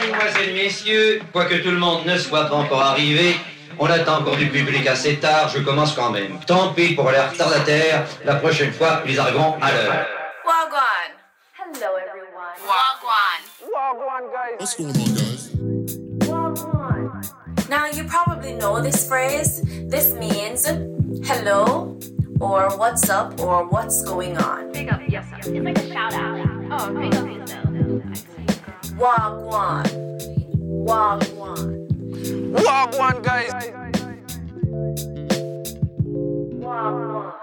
Mesdemoiselles, messieurs, quoique tout le monde ne soit pas encore arrivé, on attend encore du public assez tard, je commence quand même. Tant pis pour les retardataires, la prochaine fois, ils arriveront à l'heure. Wagwan. Hello, everyone. Wagwan. What's going on, guys? Now, you probably know this phrase. This means hello, or what's up, or what's going on. Big up yourself. It's like a shout out. Oh, big up yourself. Wagwan. Wagwan. Wagwan, guys. Wagwan.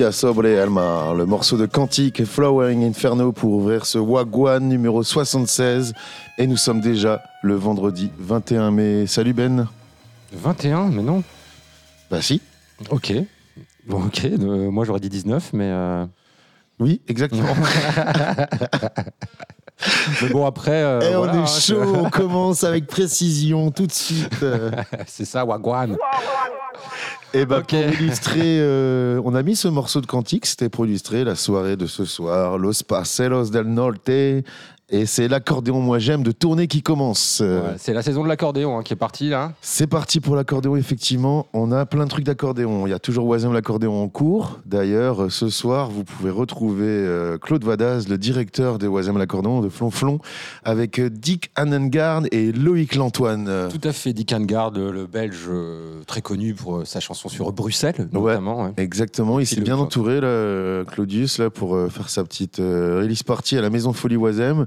Cumbia Sobre Alma, le morceau de Cantique Flowering Inferno pour ouvrir ce Wagwan numéro 76. Et nous sommes déjà le vendredi 21 mai. Salut Ben 21, mais non. Bah si. Ok. Bon, ok. euh, moi, j'aurais dit 19, mais. euh, Oui, exactement. mais bon, après. euh, Et on voilà, hein, est chaud, on commence avec précision tout de suite. C'est ça, Wagwan. Et bah Ok. pour illustrer, euh, on a mis ce morceau de Cantique, c'était pour illustrer la soirée de ce soir, Los Parcelos del Norte. Et c'est l'accordéon Moi J'aime de tournée qui commence. Euh, Ouais, c'est la saison de l'accordéon hein, qui est partie, là. C'est parti pour l'accordéon, effectivement. On a plein de trucs d'accordéon. Il y a toujours Oisem l'accordéon en cours. D'ailleurs, euh, ce soir, vous pouvez retrouver euh, Claude Vadaz, le directeur de Oisem l'accordéon de Flonflon, avec euh, Dick Annengard et Loïc Lantoine. Euh, Tout à fait. Dick Hangard, le le belge euh, très connu pour euh, sa chanson sur Bruxelles, notamment. ouais. Exactement, il s'est le bien entouré, là, euh, Claudius, là, pour euh, faire sa petite euh, release party à la Maison Folie Oisem.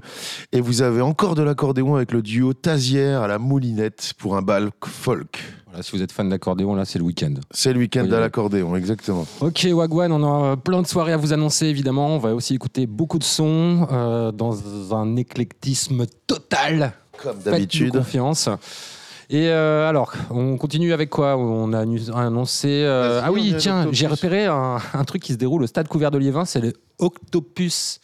Et vous avez encore de l'accordéon avec le duo Tazière à la Moulinette pour un bal folk. Voilà, si vous êtes fan d'accordéon, là, c'est le week-end. C'est le week-end Oui, à l'accordéon, exactement. Ok, Wagwan, on a euh, plein de soirées à vous annoncer, évidemment. On va aussi écouter beaucoup de sons euh, dans un éclectisme total. Comme d'habitude. confiance. Et euh, alors, on continue avec quoi? On a annoncé. euh, ah oui, tiens, j'ai repéré un, un truc qui se déroule au stade couvert de Liévin, c'est le Octopus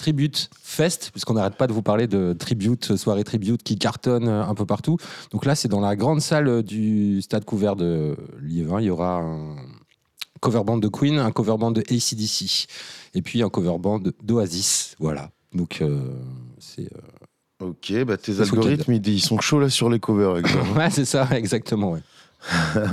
Tribute Fest, puisqu'on n'arrête pas de vous parler de tribute, soirée tribute qui cartonne euh, un peu partout. Donc là, c'est dans la grande salle du stade couvert de Liévin. Il y aura un cover band de Queen, un cover band de ACDC, et puis un cover band d'Oasis. Voilà. Donc, euh, c'est. euh, Ok, bah tes algorithmes, ils, ils sont chauds là sur les covers. exemple. Ouais, c'est ça, exactement. Ouais.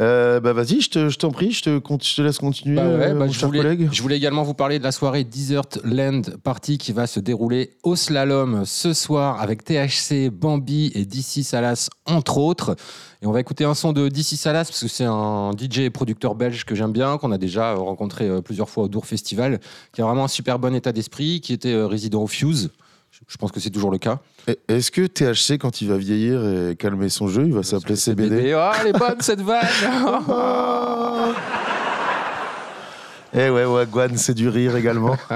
Euh, bah vas-y, je te- je t'en prie, je te, con- je te laisse continuer, Bah ouais, euh, bah mon je, cher voulais, collègue. je voulais également vous parler de la soirée Desert Land Party qui va se dérouler au slalom ce soir avec THC, Bambi et DC Salas entre autres. Et on va écouter un son de DC Salas parce que c'est un DJ et producteur belge que j'aime bien, qu'on a déjà euh, rencontré euh, plusieurs fois au Dour Festival, qui a vraiment un super bon état d'esprit, qui était euh, résident au Fuse. Je- pense que c'est toujours le cas. Est-ce que THC, quand il va vieillir et calmer son jeu, il va s'appeler CBD Oh, elle est bonne cette vanne Eh ouais, ouais, Gwan, c'est du rire également.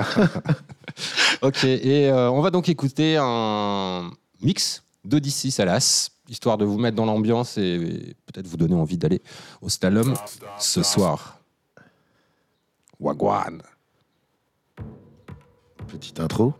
Ok, et euh, on va donc écouter un mix d'Odyssey Salas, histoire de vous mettre dans l'ambiance et, et peut-être vous donner envie d'aller au slalom ce soir. Wagwan. Petite intro.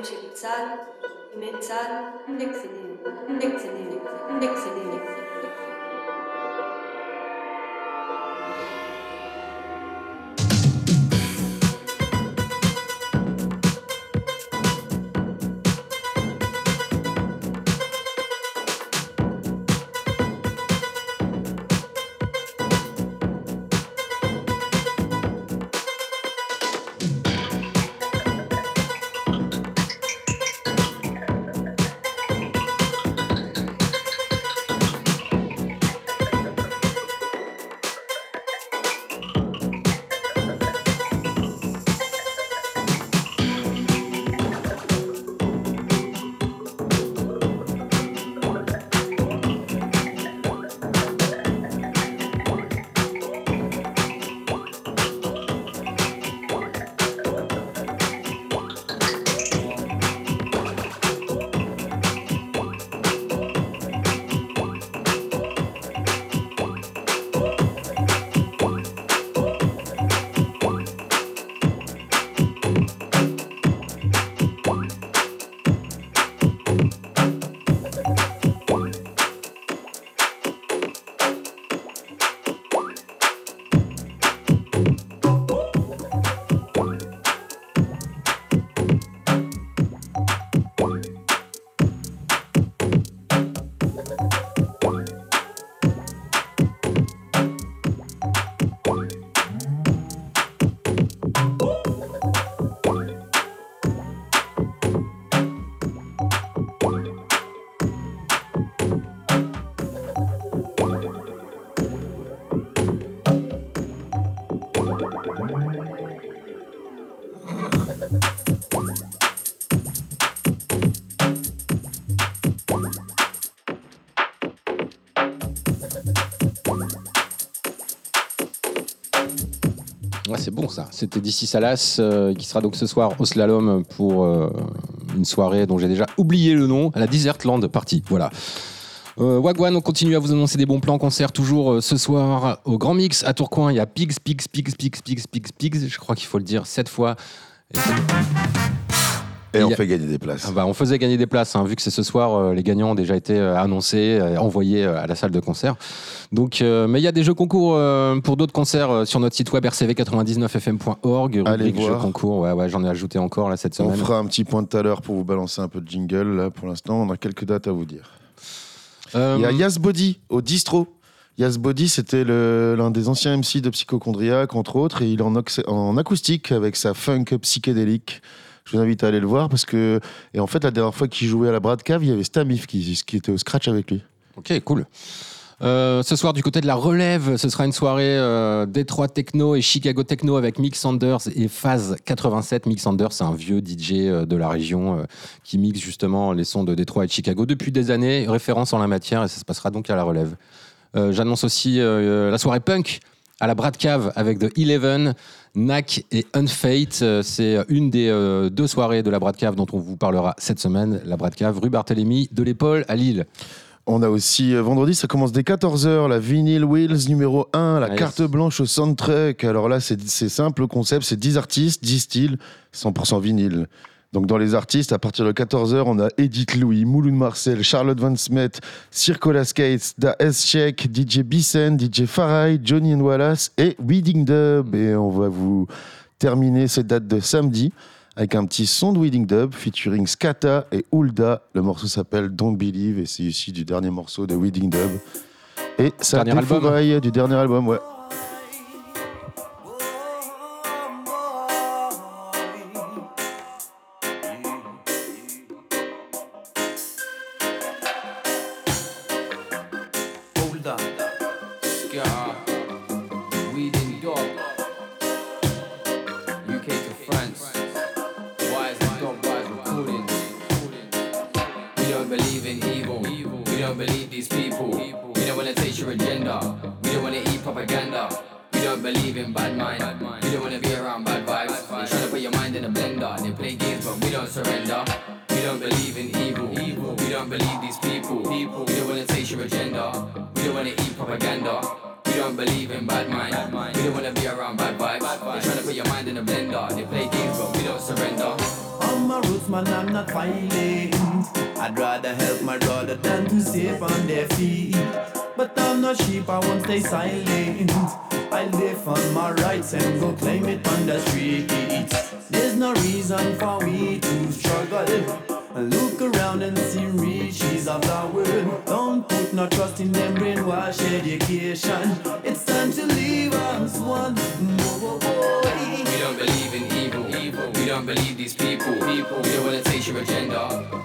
Mechelitzan, Metzan, Nexidin, Nexidin, Nexidin, Nexidin. C'est bon ça. C'était d'ici Salas euh, qui sera donc ce soir au slalom pour euh, une soirée dont j'ai déjà oublié le nom, à la Desertland partie. Voilà. Euh, Wagwan, on continue à vous annoncer des bons plans concerts toujours ce soir au Grand Mix à Tourcoing. Il y a Pigs, Pigs, Pigs, Pigs, Pigs, Pigs, Pigs. Je crois qu'il faut le dire sept fois. Et on a- fait gagner des places. Ah bah, on faisait gagner des places, hein, vu que c'est ce soir, euh, les gagnants ont déjà été euh, annoncés, euh, envoyés euh, à la salle de concert. Donc, mais il y a des jeux concours pour d'autres concerts sur notre site web rcv99fm.org. Allez rubrique jeux voir. concours, ouais, ouais, j'en ai ajouté encore là cette On semaine. fera un petit point tout à l'heure pour vous balancer un peu de jingle. Là, pour l'instant, on a quelques dates à vous dire. Il y a Yas Body au distro. Yas Body, c'était l'un des anciens MC de Psychochondriac, entre autres, et il est en acoustique avec sa funk psychédélique. Je vous invite à aller le voir parce que, et en fait, la dernière fois qu'il jouait à la Brad Cave, il y avait Stamif qui, était au scratch avec lui. Ok, cool. Euh, ce soir, du côté de la relève, ce sera une soirée euh, Détroit Techno et Chicago Techno avec Mick Sanders et Phase 87. Mick Sanders, c'est un vieux DJ euh, de la région euh, qui mixe justement les sons de Détroit et de Chicago depuis des années, référence en la matière, et ça se passera donc à la relève. J'annonce aussi la soirée punk à la Brad Cave avec The Eleven, Knack et Unfate. Euh, C'est une des euh, deux soirées de la Brad Cave dont on vous parlera cette semaine. La Brad Cave, rue Barthélemy de l'Épaule à Lille. On a aussi euh, vendredi, ça commence dès 14h, la Vinyl Wheels numéro 1, la Ah, yes. carte blanche au soundtrack. Alors là, c'est c'est simple le concept, c'est 10 artistes, 10 styles, 100% vinyle. Donc dans les artistes, à partir de 14h, on a Edith Louis, Mouloud Marcel, Charlotte Van Smet, Circola Skates, Da Check, DJ Bissen, DJ Farai, Johnny and Wallace et Weeding Dub. Et on va vous terminer cette date de samedi avec un petit son de Weeding Dub featuring Skata et Hulda. Le morceau s'appelle Don't Believe et c'est issu du dernier morceau de Weeding Dub. Et ça Dernier album. du dernier album, ouais. World. Don't put no trust in them brainwash education. It's time to leave us one more boy. We don't believe in evil. evil. We don't believe these people. people. We don't wanna taste your agenda.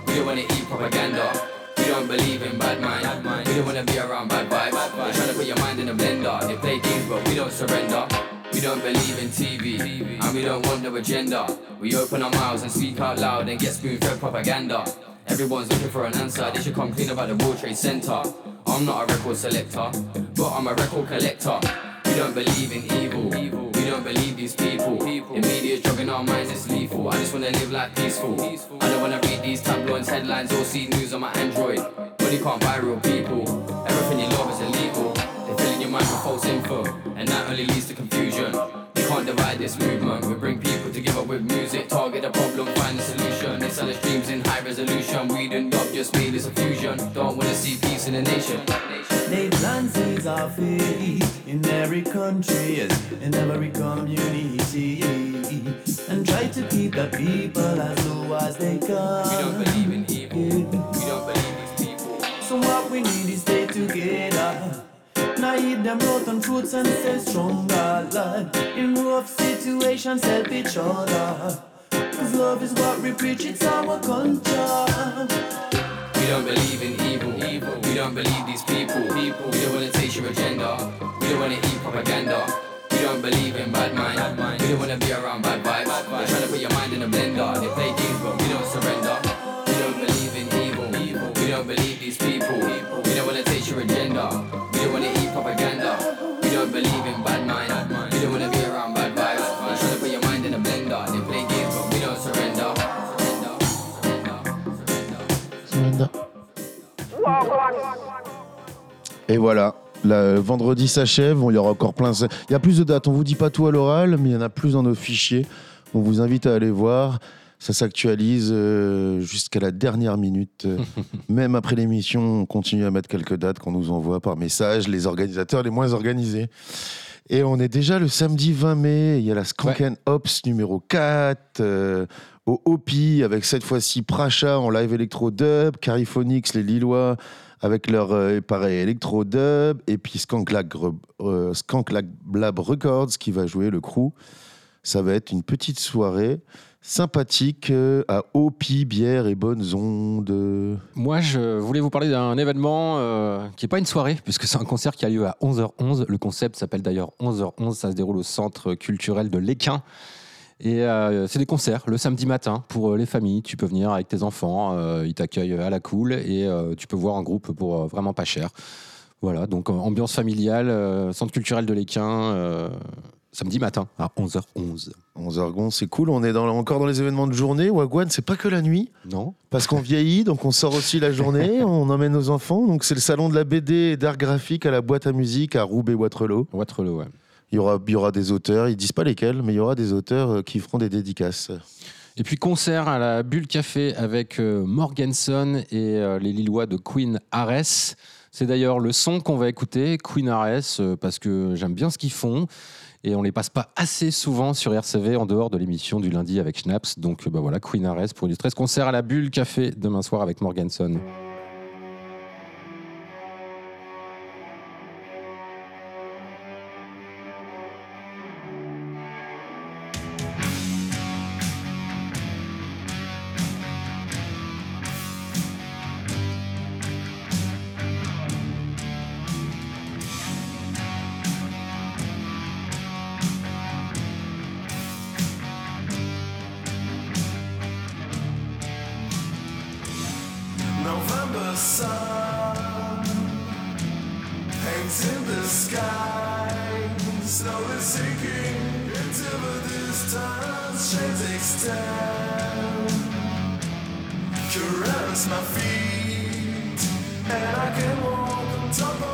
We don't wanna eat propaganda. We don't believe in bad mind. We don't wanna be around bad vibes. They're trying to put your mind in a blender. They play games, but we don't surrender. We don't believe in TV, and we don't want no agenda. We open our mouths and speak out loud and get spoon-fed propaganda. Everyone's looking for an answer. They should come clean about the World Trade Center. I'm not a record selector, but I'm a record collector. We don't believe in evil. We don't believe these people. The media's drugging our minds, it's lethal. I just wanna live life peaceful. I don't wanna read these tabloids, headlines, or see news on my Android. Money can't buy real people. Everything you love is illegal. They're filling your mind with false info, and that only leads to confusion. Can't divide this movement. We bring people together with music. Target the problem, find the solution. They sell us dreams in high resolution. We and dub just made this a fusion. Don't wanna see peace in the nation. They seeds of faith in every country, yes, in every community, and try to keep the people as low as they can. We don't believe in evil. We don't believe in people. So what we need is stay together. Now eat them rotten fruits and stay stronger, lad. In rough situations, help each other. Cause love is what we preach, it's our culture. We don't believe in evil. We don't believe these people. people. We don't wanna taste your agenda. We don't wanna eat propaganda. We don't believe in bad mind. We don't wanna be around bad vibes. They're trying to put your mind in a blender. They play games, but we don't surrender. We don't believe in evil. We don't believe these people. We don't wanna taste your agenda. Don't believe in bad mind. We don't wanna be around bad vibes. They're trying to put your mind in a blender. They play games, but we don't surrender. Surrender, surrender. Et voilà. Le vendredi s'achève, il y aura encore plein. Il y a plus de dates. On vous dit pas tout à l'oral, mais il y en a plus dans nos fichiers. On vous invite à aller voir. Ça s'actualise euh, jusqu'à la dernière minute. Euh, Même après l'émission, on continue à mettre quelques dates qu'on nous envoie par message, les organisateurs les moins organisés. Et on est déjà le samedi 20 mai. Il y a la Skanken Ops numéro 4 euh, au Hopi avec cette fois-ci Pracha en live électro dub, Cariphonix, les Lillois avec leur euh, pareil électro dub et puis Skank Lab, euh, Skank Records qui va jouer le crew. Ça va être une petite soirée sympathique euh, à Hopi, bière et bonnes ondes. Moi, je voulais vous parler d'un événement euh, qui n'est pas une soirée, puisque c'est un concert qui a lieu à 11h11. Le concept s'appelle d'ailleurs 11h11. Ça se déroule au centre culturel de l'Équin. Et euh, c'est des concerts le samedi matin pour les familles. Tu peux venir avec tes enfants, ils t'accueillent à la cool et tu peux voir un groupe pour vraiment pas cher. Voilà, donc ambiance familiale, centre culturel de l'Équin, samedi matin à 11h11. 11h11, c'est cool. On est dans, encore dans les événements de journée. Wagwan, c'est pas que la nuit. Non Parce qu'on vieillit, donc on sort aussi la journée, on emmène nos enfants. Donc c'est le salon de la BD et d'art graphique à la boîte à musique à Roubaix-Waterloo. Waterloo, ouais. Il y, aura, il y aura des auteurs, ils disent pas lesquels, mais il y aura des auteurs euh, qui feront des dédicaces. Et puis concert à la Bulle Café avec euh, Morganson et euh, les Lillois de Queen Ares. C'est d'ailleurs le son qu'on va écouter, Queen Ares, parce que j'aime bien ce qu'ils font. Et on les passe pas assez souvent sur RCV en dehors de l'émission du lundi avec Schnaps. Donc bah voilà, Queen Ares pour illustrer ce concert à la Bulle Café demain soir avec Morganson. sound caress my feet, and I can walk on top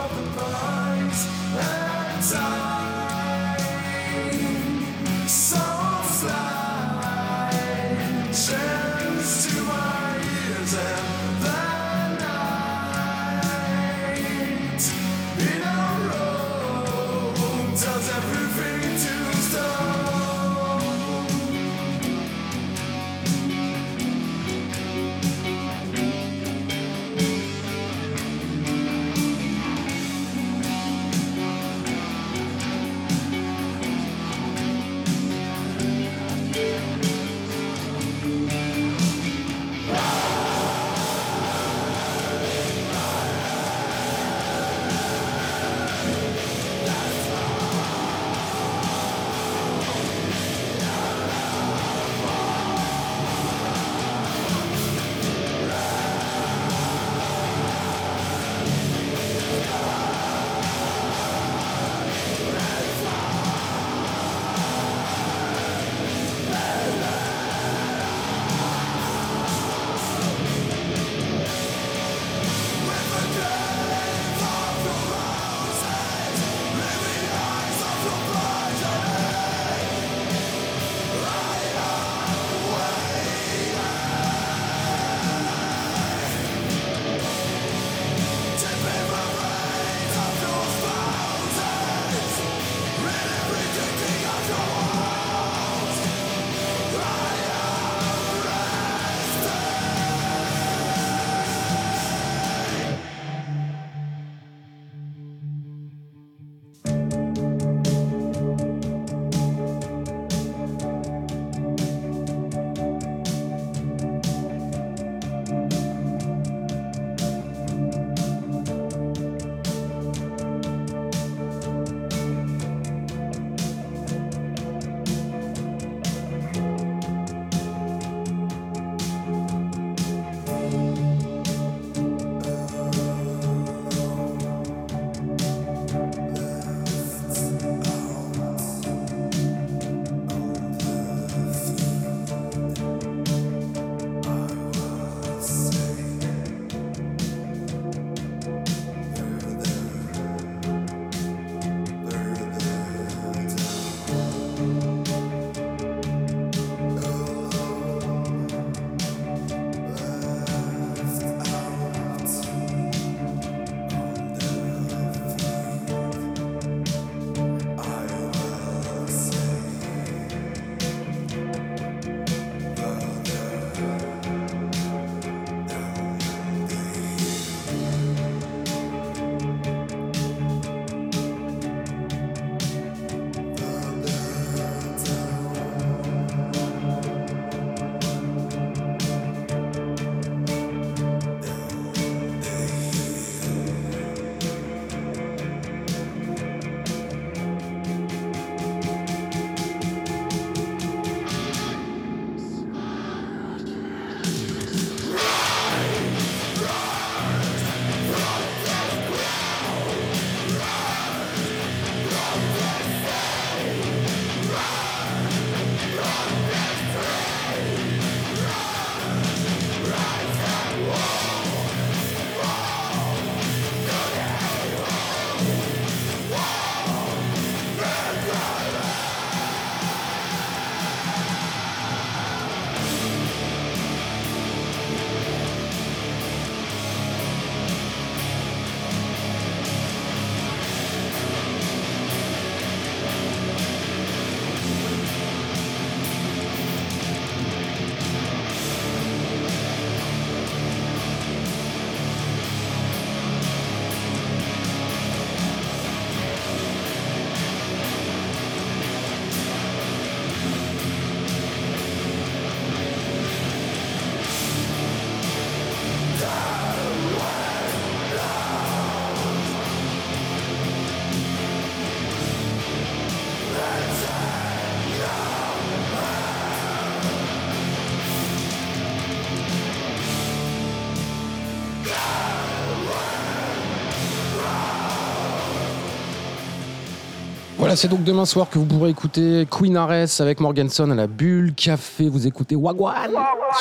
Voilà, c'est donc demain soir que vous pourrez écouter Queen Ares avec Morganson à la Bulle Café. Vous écoutez Wagwan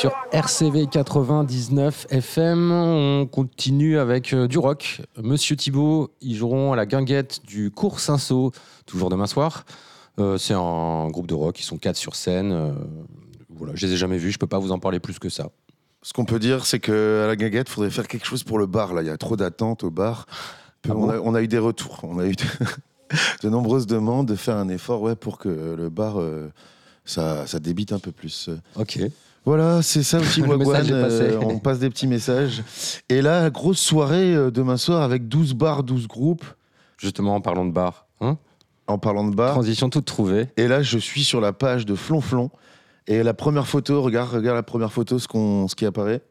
sur RCV 99 FM. On continue avec euh, du rock. Monsieur Thibault, ils joueront à la guinguette du Cours Saint-Saul, toujours demain soir. Euh, c'est un groupe de rock, ils sont quatre sur scène. euh, voilà, je les ai jamais vus, je peux pas vous en parler plus que ça. Ce qu'on peut dire, c'est qu'à la guinguette, il faudrait faire quelque chose pour le bar. Là, il y a trop d'attentes au bar. Ah on, bon? a, on a eu des retours. On a eu de, nombreuses demandes de faire un effort ouais, pour que le bar, euh, ça, ça débite un peu plus. Ok. Voilà, c'est ça aussi, Wagwan. euh, on passe des petits messages. Et là, grosse soirée euh, demain soir avec 12 bars, 12 groupes, Justement, en parlant de bar. Hein en parlant de bars. Transition toute trouvée. Et là, je suis sur la page de Flonflon. Et la première photo, regarde, regarde la première photo, ce, qu'on, ce qui apparaît.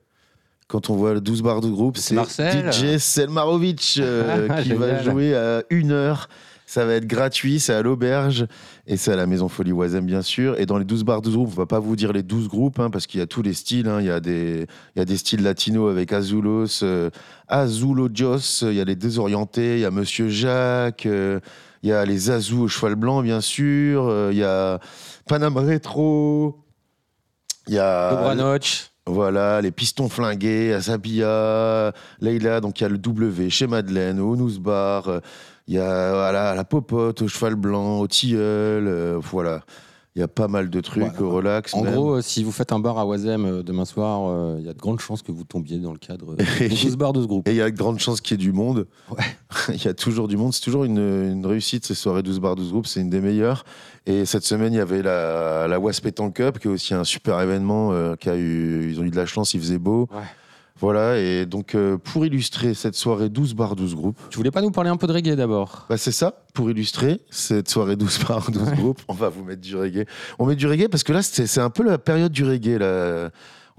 Quand on voit le 12 bars de groupe, C'est. DJ Selmarovic euh, Ah, qui va jouer à une heure. Ça va être gratuit, c'est à l'auberge et c'est à la Maison Folie Oisem, bien sûr. Et dans les 12 bars, 12 groupes, on va pas vous dire les 12 groupes hein, parce qu'il y a tous les styles. hein. Il, y a des, il y a des styles latinos avec Azulos, euh, Azulojos, il y a les Désorientés, il y a Monsieur Jacques, euh, il y a les Azous au cheval blanc, bien sûr, euh, il y a Panam Retro, il y a. Dobranoch. Voilà, les pistons flingués, Azabia, Leila, donc il y a le W chez Madeleine, au Nousbar, euh, il y a voilà, la popote, au cheval blanc, au tilleul, euh, voilà. Il y a pas mal de trucs, Ouais. au relax. En même. gros, euh, si vous faites un bar à Oisem euh, demain soir, il y a de grandes chances que vous tombiez dans le cadre de 12 bars, 12 groupes. Et il y a de grandes chances qu'il y ait du monde. Ouais. il y a toujours du monde. C'est toujours une, une réussite, ces soirées 12 bars, 12 groupes. C'est une des meilleures. Et cette semaine, il y avait la, la Wasp Cup, qui est aussi un super événement. qui a eu, ils ont eu de la chance, il faisait beau. Ouais. Voilà. Et donc, euh, pour illustrer cette soirée 12 bars, 12 groupes, Tu voulais pas nous parler un peu de reggae d'abord? Bah c'est ça, pour illustrer cette soirée 12 par 12 Ouais. groupes, on va vous mettre du reggae. On met du reggae parce que là, c'est un peu la période du reggae. Là.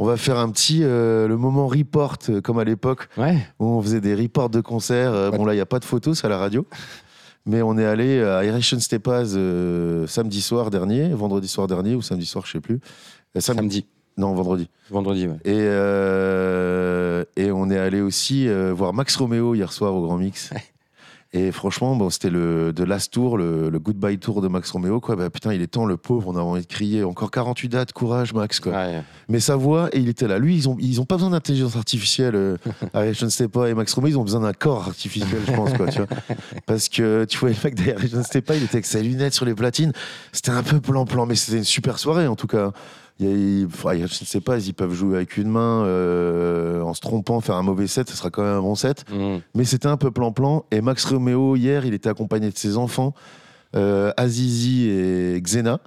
On va faire un petit, euh, le moment report, euh, comme à l'époque, Ouais. où on faisait des reports de concerts. Ouais. Bon, là, il n'y a pas de photos, c'est à la radio. Mais on est allé à Iration Stepaz euh, samedi soir dernier, vendredi soir dernier, ou samedi soir, je sais plus. Sam- Samedi, Non, vendredi. vendredi, ouais. Et, euh, et on est allé aussi euh, voir Max Romeo hier soir au Grand Mix. Et franchement, bon, c'était le de Last Tour, le, le Goodbye Tour de Max Romeo. Quoi. Bah, putain, il est temps, le pauvre, on a envie de crier. Encore 48 dates, courage, Max. Quoi. Ouais. Mais sa voix, et il était là. Lui, ils ont, ils ont pas besoin d'intelligence artificielle. Euh, je ne sais pas, et Max Romeo, ils ont besoin d'un corps artificiel, je pense. Quoi, tu vois. Parce que tu vois, le mec derrière, je ne sais pas, il était avec ses lunettes sur les platines. C'était un peu plan-plan, mais c'était une super soirée en tout cas. Il a- je ne sais pas, ils peuvent jouer avec une main euh, en se trompant, faire un mauvais set, ce sera quand même un bon set. Mmh. Mais c'était un peu plan-plan. Et Max Romeo, hier, il était accompagné de ses enfants, euh, Azizi et Xena.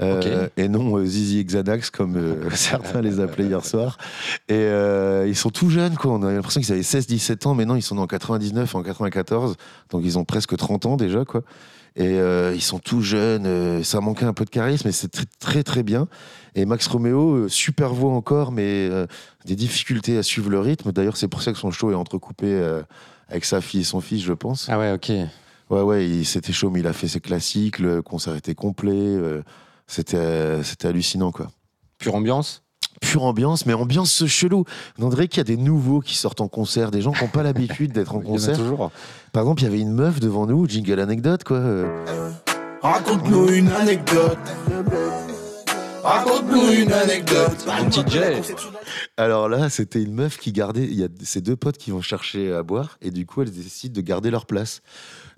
Euh, Et non euh, Zizi et Xanax, comme certains les appelaient hier soir. Et ils sont tout jeunes, quoi. On a l'impression qu'ils avaient 16-17 ans, mais non, ils sont en 99, en 94. Donc ils ont presque 30 ans déjà, quoi. Et ils sont tout jeunes, ça manquait un peu de charisme, mais c'est très, très très bien. Et Max Romeo, euh, super voix encore, mais euh, des difficultés à suivre le rythme. D'ailleurs, c'est pour ça que son show est entrecoupé euh, avec sa fille et son fils, je pense. Ah ouais, ok. Ouais, ouais, il- c'était chaud, mais il a fait ses classiques, le concert était complet. euh, c'était, euh, c'était hallucinant, quoi. Pure ambiance? Pure ambiance, mais ambiance chelou. On dirait qu'il y a des nouveaux qui sortent en concert, des gens qui n'ont pas l'habitude d'être en Il y en a concert. toujours. Par exemple, il y avait une meuf devant nous, jingle anecdote, quoi. euh, Raconte-nous une anecdote. Raconte-nous une anecdote. Un petit Jay. Alors là, c'était une meuf qui gardait. Il y a ces deux potes qui vont chercher à boire et du coup, elles décident de garder leur place.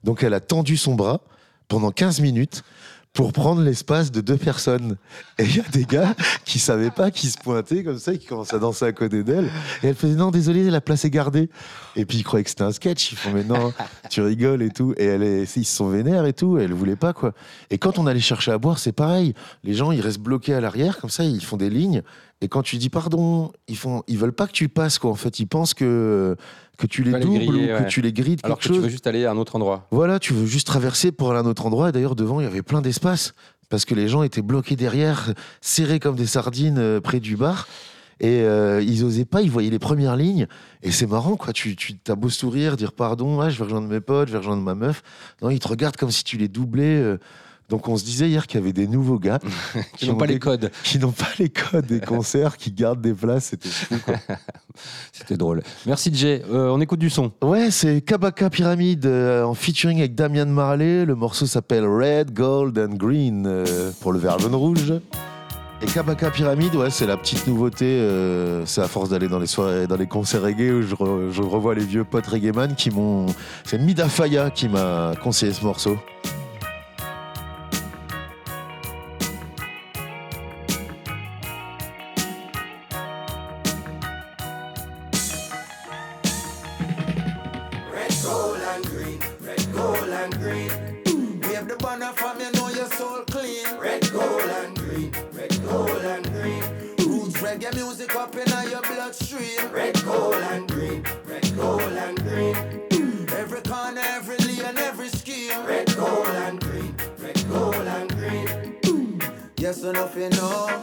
Donc, elle a tendu son bras pendant 15 minutes pour prendre l'espace de deux personnes. Et il y a des gars qui savaient pas, qui se pointaient comme ça, et qui commençaient à danser à côté d'elle. Et elle faisait non, désolé, la place est gardée. Et puis ils croyaient que c'était un sketch. Ils font mais non, tu rigoles et tout. Et elle est, ils se sont vénères et tout. Et elle voulait pas quoi. Et quand on allait chercher à boire, c'est pareil. Les gens, ils restent bloqués à l'arrière comme ça, ils font des lignes. Et quand tu dis pardon, ils font, ils veulent pas que tu passes quoi. En fait, ils pensent que que tu les doubles griller, ou ouais. que tu les grilles Alors quelque que tu chose. veux juste aller à un autre endroit. Voilà, tu veux juste traverser pour aller à un autre endroit. Et d'ailleurs, devant, il y avait plein d'espace. Parce que les gens étaient bloqués derrière, serrés comme des sardines euh, près du bar. Et euh, ils osaient pas, ils voyaient les premières lignes. Et c'est marrant, quoi. Tu, tu as beau sourire, dire pardon, ouais, je vais rejoindre mes potes, je vais rejoindre ma meuf. Non, ils te regardent comme si tu les doublais. euh. Donc on se disait hier qu'il y avait des nouveaux gars Qui n'ont pas les codes. qui n'ont pas les codes des concerts, qui gardent des places. C'était fou, quoi. C'était drôle. Merci Jay. Euh, on écoute du son. Ouais, c'est Kabaka Pyramid euh, en featuring avec Damian Marley. Le morceau s'appelle Red, Gold and Green euh, pour le verre jaune rouge. Et Kabaka Pyramid, ouais, c'est la petite nouveauté. euh, c'est à force d'aller dans les soirées, dans les concerts reggae où je, re- je revois les vieux potes reggaeman qui m'ont. C'est Mida Faya qui m'a conseillé ce morceau. Red, gold, and green. Red, gold, and green. Mm. Every corner, every lane, every scheme. Red, gold, and green. Red, gold, and green. Mm. Yes, enough you know.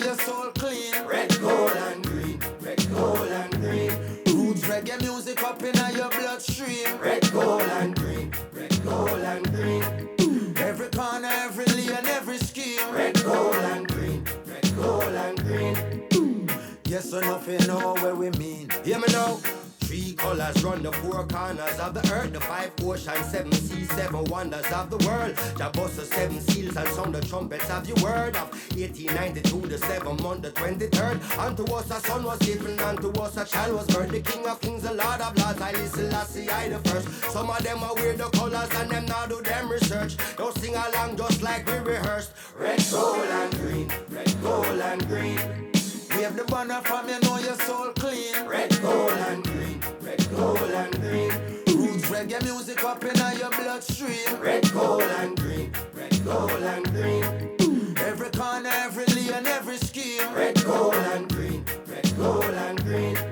music up in your bloodstream. Red, gold, and green. Red, gold, and green. Every corner, every lane, every scheme. Red, gold, and green. Red, gold, and green. Yes or nothing know where we mean. Hear me now. Three colors run the four corners of the earth, the five oceans, seven seas, seven wonders of the world. Jah bust the seven seals and sound the trumpets of your word of 1892, the seventh month, the 23rd. Unto us a son was given, unto us a child was birth. The King of Kings, the Lord of Lords, I listen, I see I the first. Some of them are weird the colors and them now do them research. Don't sing along just like we rehearsed. Red, gold, and green, red, gold, and green. Wave the banner from you know your soul clean. Red, gold, and green. Red, gold, and green. Roots reggae music up in your bloodstream. Red, gold, and green. Red, gold, and green. Every corner, every lane, every scheme. Red, gold, and green. Red, gold, and green.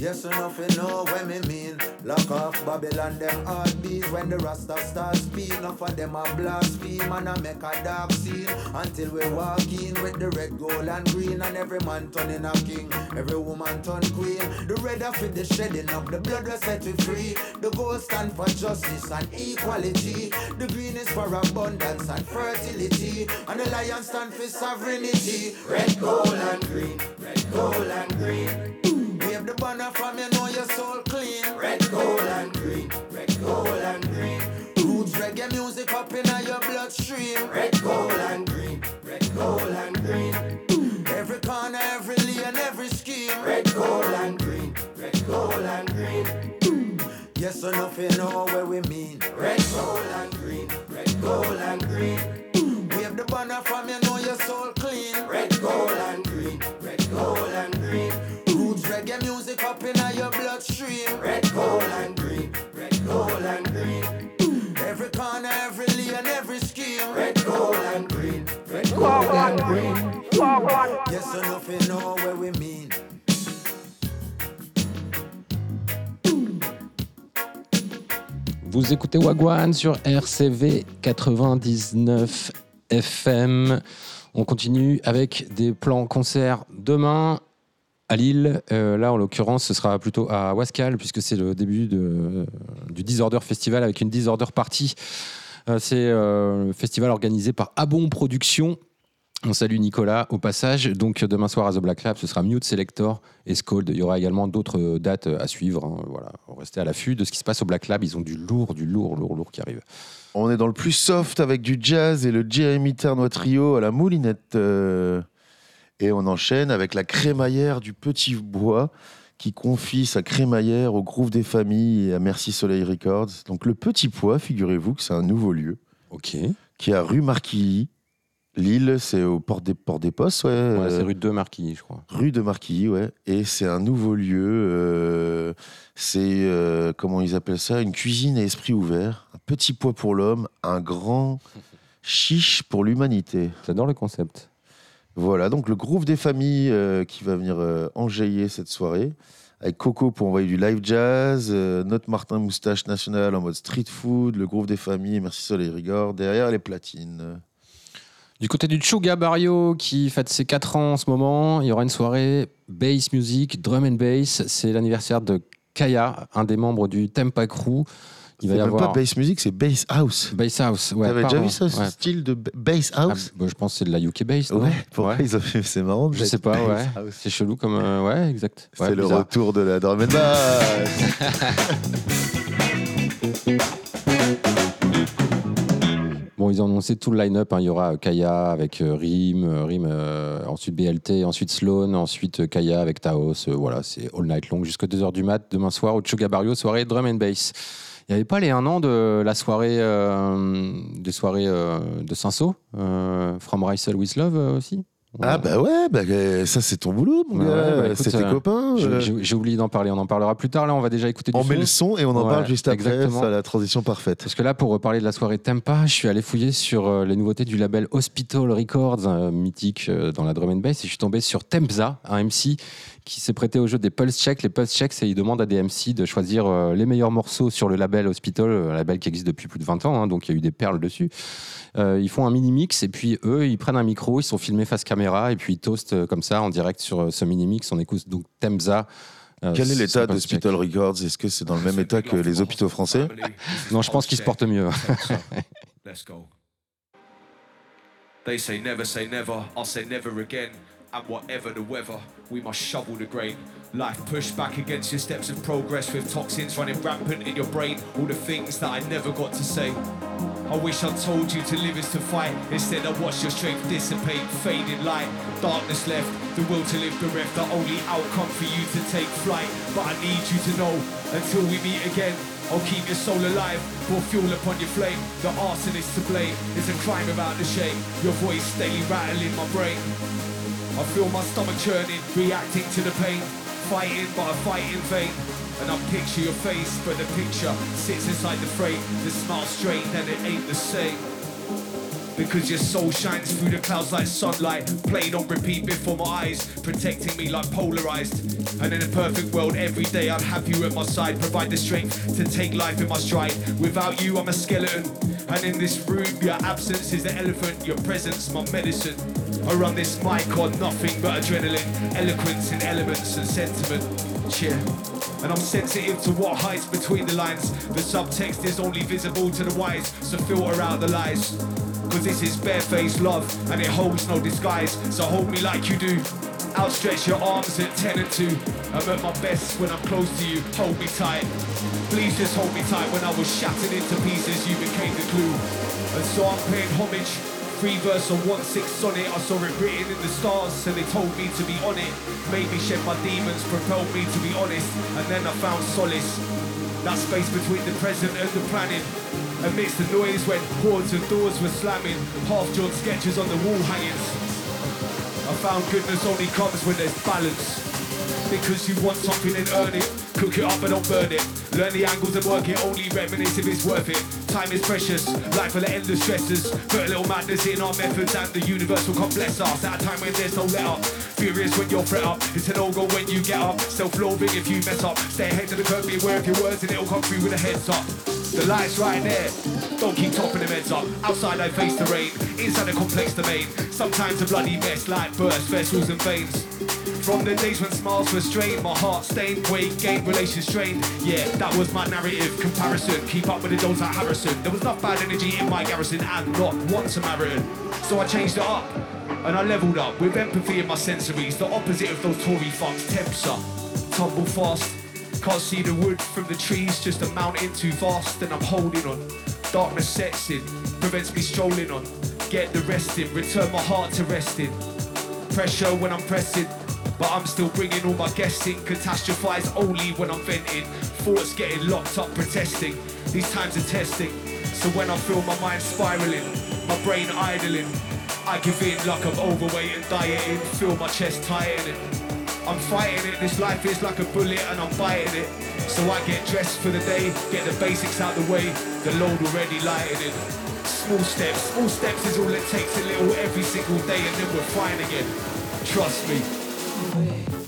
Yes, enough you know what me mean. Lock off Babylon, them heartbeat when the Rasta start speak. Enough of them a blaspheme and I make a dark scene until we walk in with the red, gold, and green. And every man turning a king, every woman turn queen. The red are for the shedding of the blood will set we free. The gold stand for justice and equality. The green is for abundance and fertility. And the lion stand for sovereignty. Red, gold, and green. Red, gold, and green. Wave the banner from you know your soul clean. Red, gold, and green. Red, gold, and green. Roots reggae music up in your bloodstream. Red, gold, and green. Red, gold, and green. Every corner, every lane, every scheme. Red, gold, and green. Red, gold, and green. Yes, enough you know where we mean. Red, gold, and green. Red, gold, and green. Wave the banner from you know your soul Vous écoutez Wagwan sur RCV 99 FM. On continue avec des plans concerts demain à Lille. Euh, là, en l'occurrence, ce sera plutôt à Wascal, puisque c'est le début du Disorder Festival avec une Disorder Party. Euh, c'est euh, le festival organisé par Abon Productions. On salue Nicolas au passage. Donc demain soir à The Black Lab, ce sera Mute Selector et Scold. Il y aura également d'autres euh, dates à suivre. hein. Voilà, restez à l'affût de ce qui se passe au Black Lab. Ils ont du lourd, du lourd, lourd, lourd qui arrive. On est dans le plus soft avec du jazz et le Jeremy Ternois Trio à la moulinette. euh, et on enchaîne avec la crémaillère du Petit Bois qui confie sa crémaillère au Groove des Familles et à Merci Soleil Records. Donc le Petit Pois, figurez-vous que c'est un nouveau lieu Ok. qui est à rue Marquilly. Lille, c'est au port des, port des Postes, ouais. Ouais, euh, c'est rue de Marquis, je crois. Rue de Marquilly, ouais. Et c'est un nouveau lieu. euh, c'est, euh, comment ils appellent ça Une cuisine à esprit ouvert. Un petit poids pour l'homme, un grand Chiche pour l'humanité. J'adore le concept. Voilà, donc le groove des familles euh, qui va venir euh, enjailler cette soirée. Avec Coco pour envoyer du live jazz, euh, Note Martin Moustache National en mode street food, le groove des familles, merci Soleil Rigor, derrière les platines. Du côté du Chuga Barrio qui fête ses 4 ans en ce moment, il y aura une soirée bass music, drum and bass. C'est l'anniversaire de Kaya, un des membres du Tempa Crew. Il va C'est y avoir pas bass music, c'est bass house. Bass House. Ouais, T'avais déjà vu ça, ce Ouais. style de bass Ah, house bah, je pense que c'est de la UK bass. Ouais, pourquoi Ouais. ils ont fait C'est marrant. Je sais pas, ouais. house. C'est chelou comme. euh, ouais, exact. C'est Ouais, le bizarre. retour de la drum and bass. Ils ont tout le line-up. hein. Il y aura euh, Kaya avec euh, Rim, euh, Rim, ensuite BLT, ensuite Sloan, ensuite Kaya avec Taos. voilà, c'est all night long jusqu'à 2h du mat demain soir au Chuga Barrio, soirée drum and bass. Il n'y avait pas les un an de la soirée, euh, des soirées de Saint-Saul, euh, From Rysel with Love aussi? Ah bah ouais, bah, euh, ça c'est ton boulot, mon Ouais, gars. bah, écoute, c'est tes euh, copains. J'ai- euh, J'ai oublié d'en parler, on en parlera plus tard. Là, on va déjà écouter du On met le son et on en Ouais, parle juste après. exactement. C'est la transition parfaite. Parce que là, pour reparler de la soirée Tempa, je suis allé fouiller sur les nouveautés du label Hospital Records, mythique dans la drum and bass, et je suis tombé sur Tempza, un MC qui s'est prêté au jeu des pulse checks. Les pulse checks, c'est il demande à des MC de choisir euh, les meilleurs morceaux sur le label Hospital, euh, un label qui existe depuis plus de 20 ans, hein, donc il y a eu des perles dessus. Euh, ils font un mini mix et puis eux, ils prennent un micro, ils sont filmés face caméra et puis ils toastent euh, comme ça en direct sur euh, ce mini mix. On écoute donc Temza. euh, Quel est l'état d'Hospital Records? Est-ce que c'est dans le même état que les hôpitaux français? Non, je pense qu'ils se portent mieux. Let's go. They say never say never, I'll say never again. And whatever the weather, we must shovel the grain. Life pushed back against your steps of progress with toxins running rampant in your brain. All the things that I never got to say. I wish I told you to live is to fight. Instead, I watched your strength dissipate, fade in light. Darkness left, the will to live bereft. The only outcome for you to take flight. But I need you to know until we meet again. I'll keep your soul alive, pour fuel upon your flame. The arsonist to blame is a crime without the shame. Your voice daily rattling my brain. I feel my stomach churning, reacting to the pain. Fighting, but I fight in vain. And I picture your face, but the picture sits inside the frame. The smile straight, and it ain't the same. Because your soul shines through the clouds like sunlight, played on repeat before my eyes, protecting me like polarized. And in a perfect world, every day I'd have you at my side, provide the strength to take life in my stride. Without you, I'm a skeleton. And in this room, your absence is the elephant, your presence, my medicine. I run this mic on nothing but adrenaline, eloquence in elements and sentiment. Cheer. And I'm sensitive to what hides between the lines. The subtext is only visible to the wise, so filter out the lies. Cause this is barefaced love, and it holds no disguise. So hold me like you do. Outstretch your arms at 10 and 2. I'm at my best when I'm close to you. Hold me tight. Please just hold me tight. When I was shattered into pieces, you became the glue. And so I'm paying homage. Free verse on 1-6 sonnet. I saw it written in the stars, so they told me to be on it. Made me shed my demons, propelled me to be honest. And then I found solace. That space between the present and the planning. Amidst the noise when hordes of doors were slamming, half-drawn sketches on the wall hangings. I found goodness only comes when there's balance. Because you want something and earn it. Cook it up and don't burn it. Learn the angles and work it, only reminisce if it's worth it. Time is precious, life full of endless stresses. Put a little madness in our methods and the universe will come bless us. At a time when there's no let up. Furious when you're fret up. It's an no-go when you get up. Self-loathing if you mess up. Stay ahead of the curve, be aware of your words and it'll come through with a heads up. The light's right there. Don't keep topping them heads up. Outside I face the rain. Inside a complex domain. Sometimes a bloody mess like burst vessels and veins. From the days when smiles were strained, my heart stained, weight gained, relations strained. Yeah, that was my narrative. Comparison, keep up with the dons like Harrison. There was enough bad energy in my garrison and not one Samaritan. So I changed it up and I leveled up with empathy in my sensories. The opposite of those Tory fucks, temps up, tumble fast. Can't see the wood from the trees, just a mountain too vast, and I'm holding on. Darkness sets in, prevents me strolling on. Get the rest in, return my heart to resting. Pressure when I'm pressing, but I'm still bringing all my guests in. Catastrophize only when I'm venting. Thoughts getting locked up, protesting. These times are testing. So when I feel my mind spiraling, my brain idling, I give in like I'm overweight and dieting. Feel my chest tightening. I'm fighting it, this life is like a bullet and I'm biting it. So I get dressed for the day, get the basics out the way, the load already lightening. Small steps, small steps is all it takes. A little every single day, and then we're fine again. Trust me.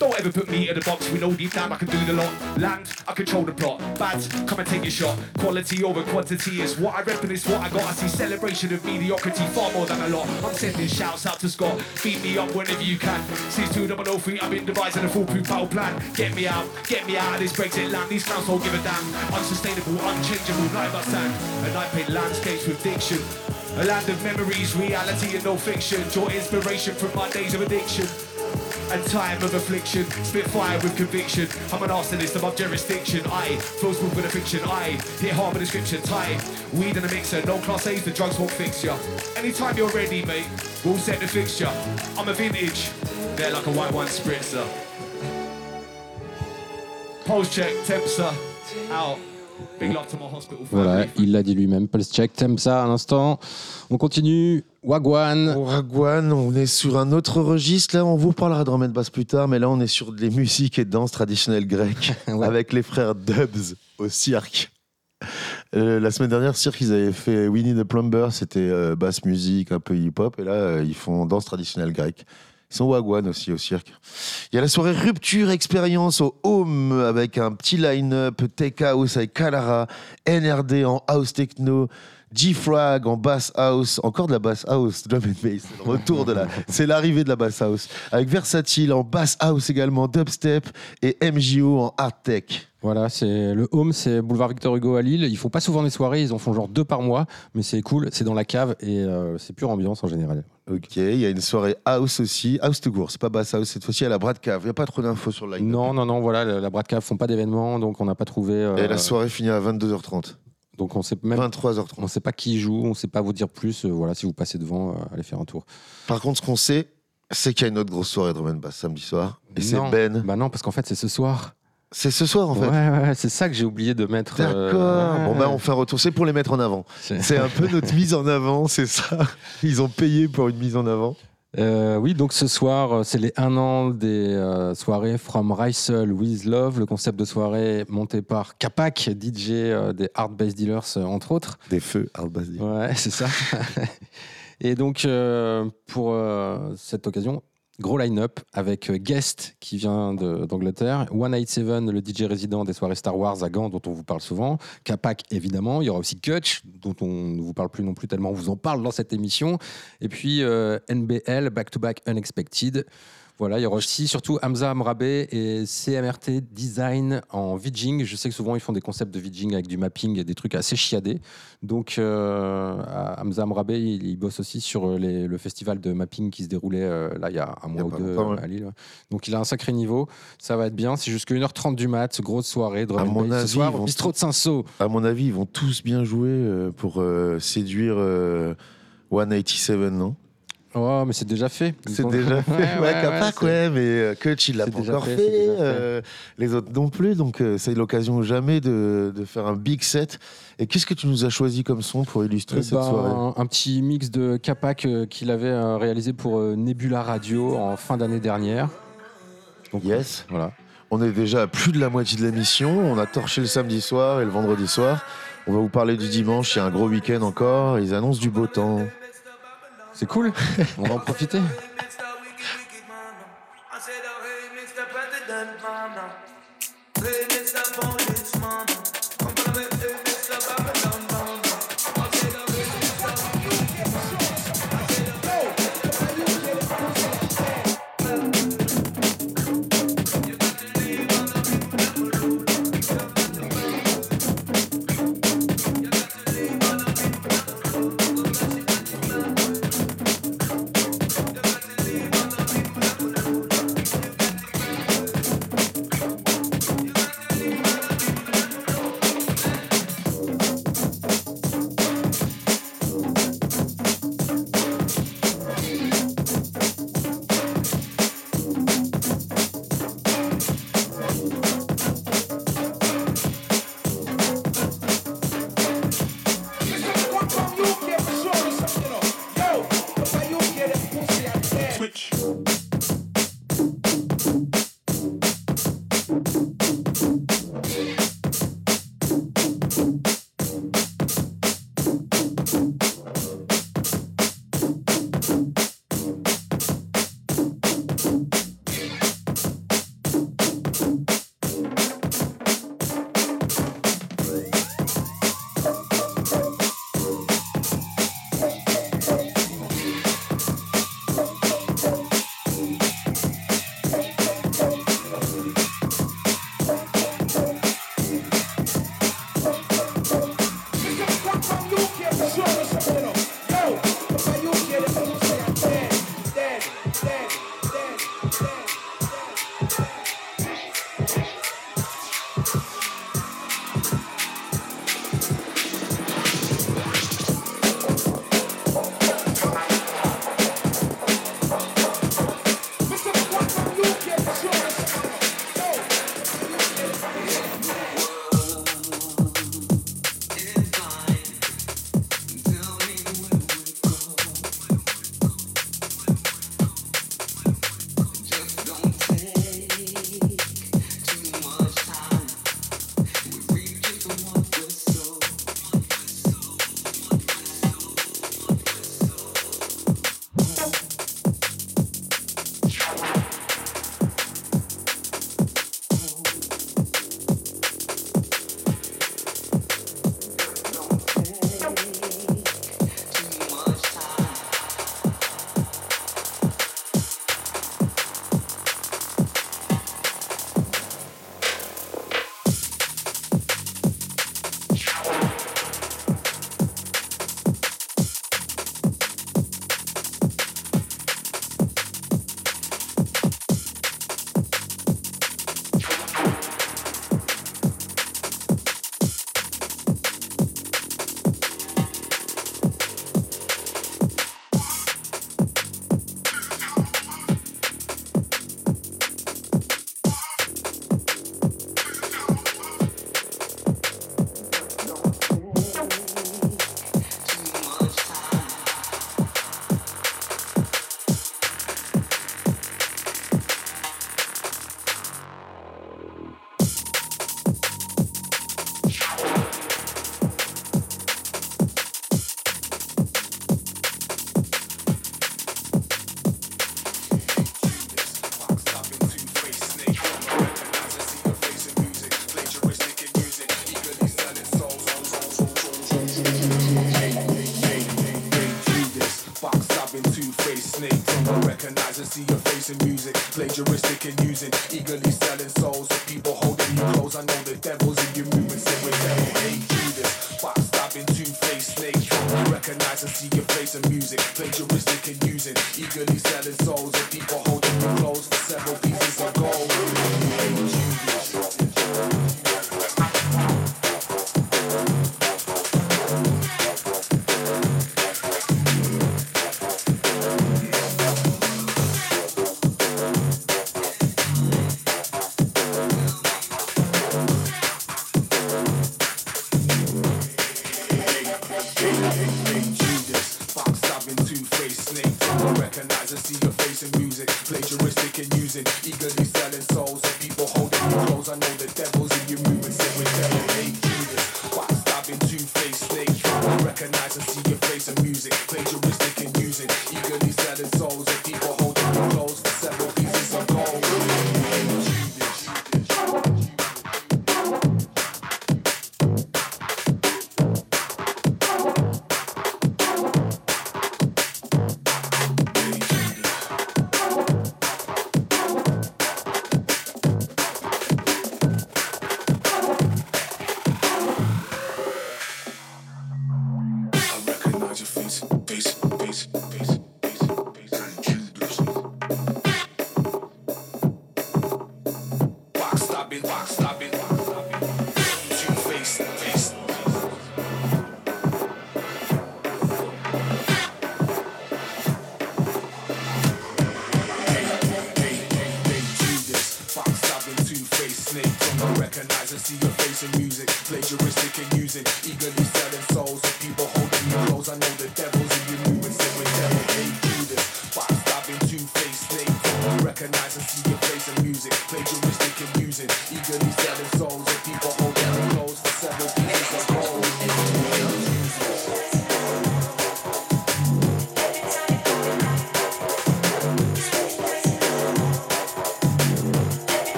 Don't ever put me in a box. We know deep down I can do the lot. Land, I control the plot. Bad, come and take your shot. Quality over quantity is what I and it's what I got. I see celebration of mediocrity far more than a lot. I'm sending shouts out to Scott. Beat me up whenever you can. Since 2003, I've been devising a foolproof battle plan. Get me out, get me out of this Brexit land. These clowns don't give a damn. Unsustainable, unchangeable, like my sand. And I paint landscapes with diction. A land of memories, reality and no fiction. Draw inspiration from my days of addiction and time of affliction. Spit fire with conviction. I'm an arsonist above jurisdiction. I flow smooth with a fiction. I hit hard with description. Tie weed in a mixer. No class A's, the drugs won't fix ya. Anytime you're ready, mate, we'll set the fixture. I'm a vintage. They're like a white wine spritzer. Pulse check, tempsa, out. Big love to my hospital Voilà, il l'a dit lui-même. Pulse check, t'aimes ça à l'instant. On continue. Wagwan. Wagwan, on est sur un autre registre. Là, on vous parlera de remède basse plus tard, mais là, on est sur des musiques et danses traditionnelles grecques Ouais. avec les frères Dubs au cirque. Euh, la semaine dernière, cirque, ils avaient fait Winnie the Plumber, c'était euh, basse musique, un peu hip-hop, et là, euh, ils font danse traditionnelle grecque. Ils sont Wagwan aussi au cirque. Il y a la soirée Rupture Expérience au Home avec un petit line-up Tech House avec Kalara, NRD en House Techno, G-Frag en Bass House, encore de la Bass House, Drum and Bass, c'est le retour de la. C'est l'arrivée de la Bass House. Avec Versatile en Bass House également, Dubstep et MJO en Art Tech. Voilà, c'est le home, c'est boulevard Victor Hugo à Lille. Ils font pas souvent des soirées, ils en font genre deux par mois, mais c'est cool, c'est dans la cave et euh, c'est pure ambiance en général. Ok, il y a une soirée House aussi, House tout court, c'est pas Bass House cette fois-ci, à la Bras de Cave. Il n'y a pas trop d'infos sur le line Non, non, non, voilà, la, la Bras de Cave font pas d'événements, donc on n'a pas trouvé. euh, Et la soirée finit à 22h30. Donc on sait même, 23h30. on sait pas qui joue, on sait pas vous dire plus. euh, voilà, si vous passez devant, euh, allez faire un tour. Par contre, ce qu'on sait, c'est qu'il y a une autre grosse soirée drum and bass samedi soir. Et c'est Non. Ben. Bah non, parce qu'en fait c'est ce soir. C'est ce soir en fait. Ouais, ouais, c'est ça que j'ai oublié de mettre. D'accord. euh, ouais. Bon, bah, on fait un retour. C'est pour les mettre en avant. C'est- C'est un peu notre mise en avant, c'est ça. Ils ont payé pour une mise en avant. Euh, oui, donc ce soir, euh, c'est les 1 an des euh, soirées From Rysel with Love, le concept de soirée monté par Capac, DJ euh, des Hard Bass Dealers, entre autres. Des feux, Hard Bass Deal. Ouais, c'est ça. Et donc, pour cette occasion, gros line-up avec euh, Guest qui vient d'Angleterre, 187, le DJ résident des soirées Star Wars à Gand, dont on vous parle souvent, Capac évidemment, il y aura aussi Kutch, dont on ne vous parle plus non plus tellement on vous en parle dans cette émission, et puis euh, NBL, Back to Back Unexpected. Voilà, il y aura aussi surtout Hamza Amrabe et CMRT Design en VJing. Je sais que souvent ils font des concepts de VJing avec du mapping et des trucs assez chiadés. Donc euh, Hamza Amrabe, il, il bosse aussi sur les- le festival de mapping qui se déroulait euh, là il y a un mois a ou deux à Lille. Donc il a un sacré niveau. Ça va être bien. C'est jusqu'à 1h30 du mat, grosse soirée, drum À mon avis, ce soir ils au vont bistrot de Saint-Saul. À mon avis, ils vont tous bien jouer euh, pour euh, séduire euh, 187, non? Oh, mais c'est déjà fait. C'est déjà fait. Ouais, ouais, Capac, ouais, mais euh, Kutch, il l'a pas encore fait, fait. euh, les autres non plus. Donc, euh, c'est l'occasion jamais de, de faire un big set. Et qu'est-ce que tu nous as choisi comme son pour illustrer Eh cette ben, soirée Un petit mix de Capac euh, qu'il avait euh, réalisé pour euh, Nebula Radio en fin d'année dernière. Donc, Yes. Voilà. On est déjà à plus de la moitié de l'émission. On a torché le samedi soir et le vendredi soir. On va vous parler du dimanche. Il y a un gros week-end encore. Ils annoncent du beau temps. C'est cool. On va en profiter.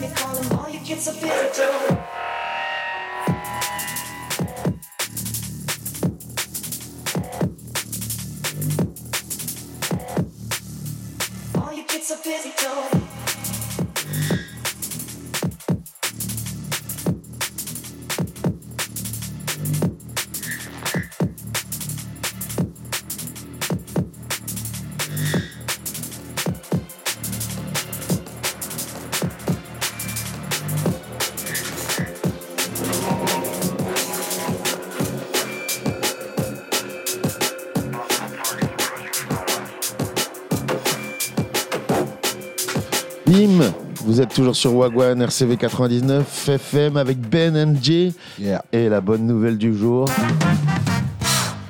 time you call him, all you get's a busy toujours sur Wagwan RCV 99 FM avec Ben NJ. Yeah. Et la bonne nouvelle du jour,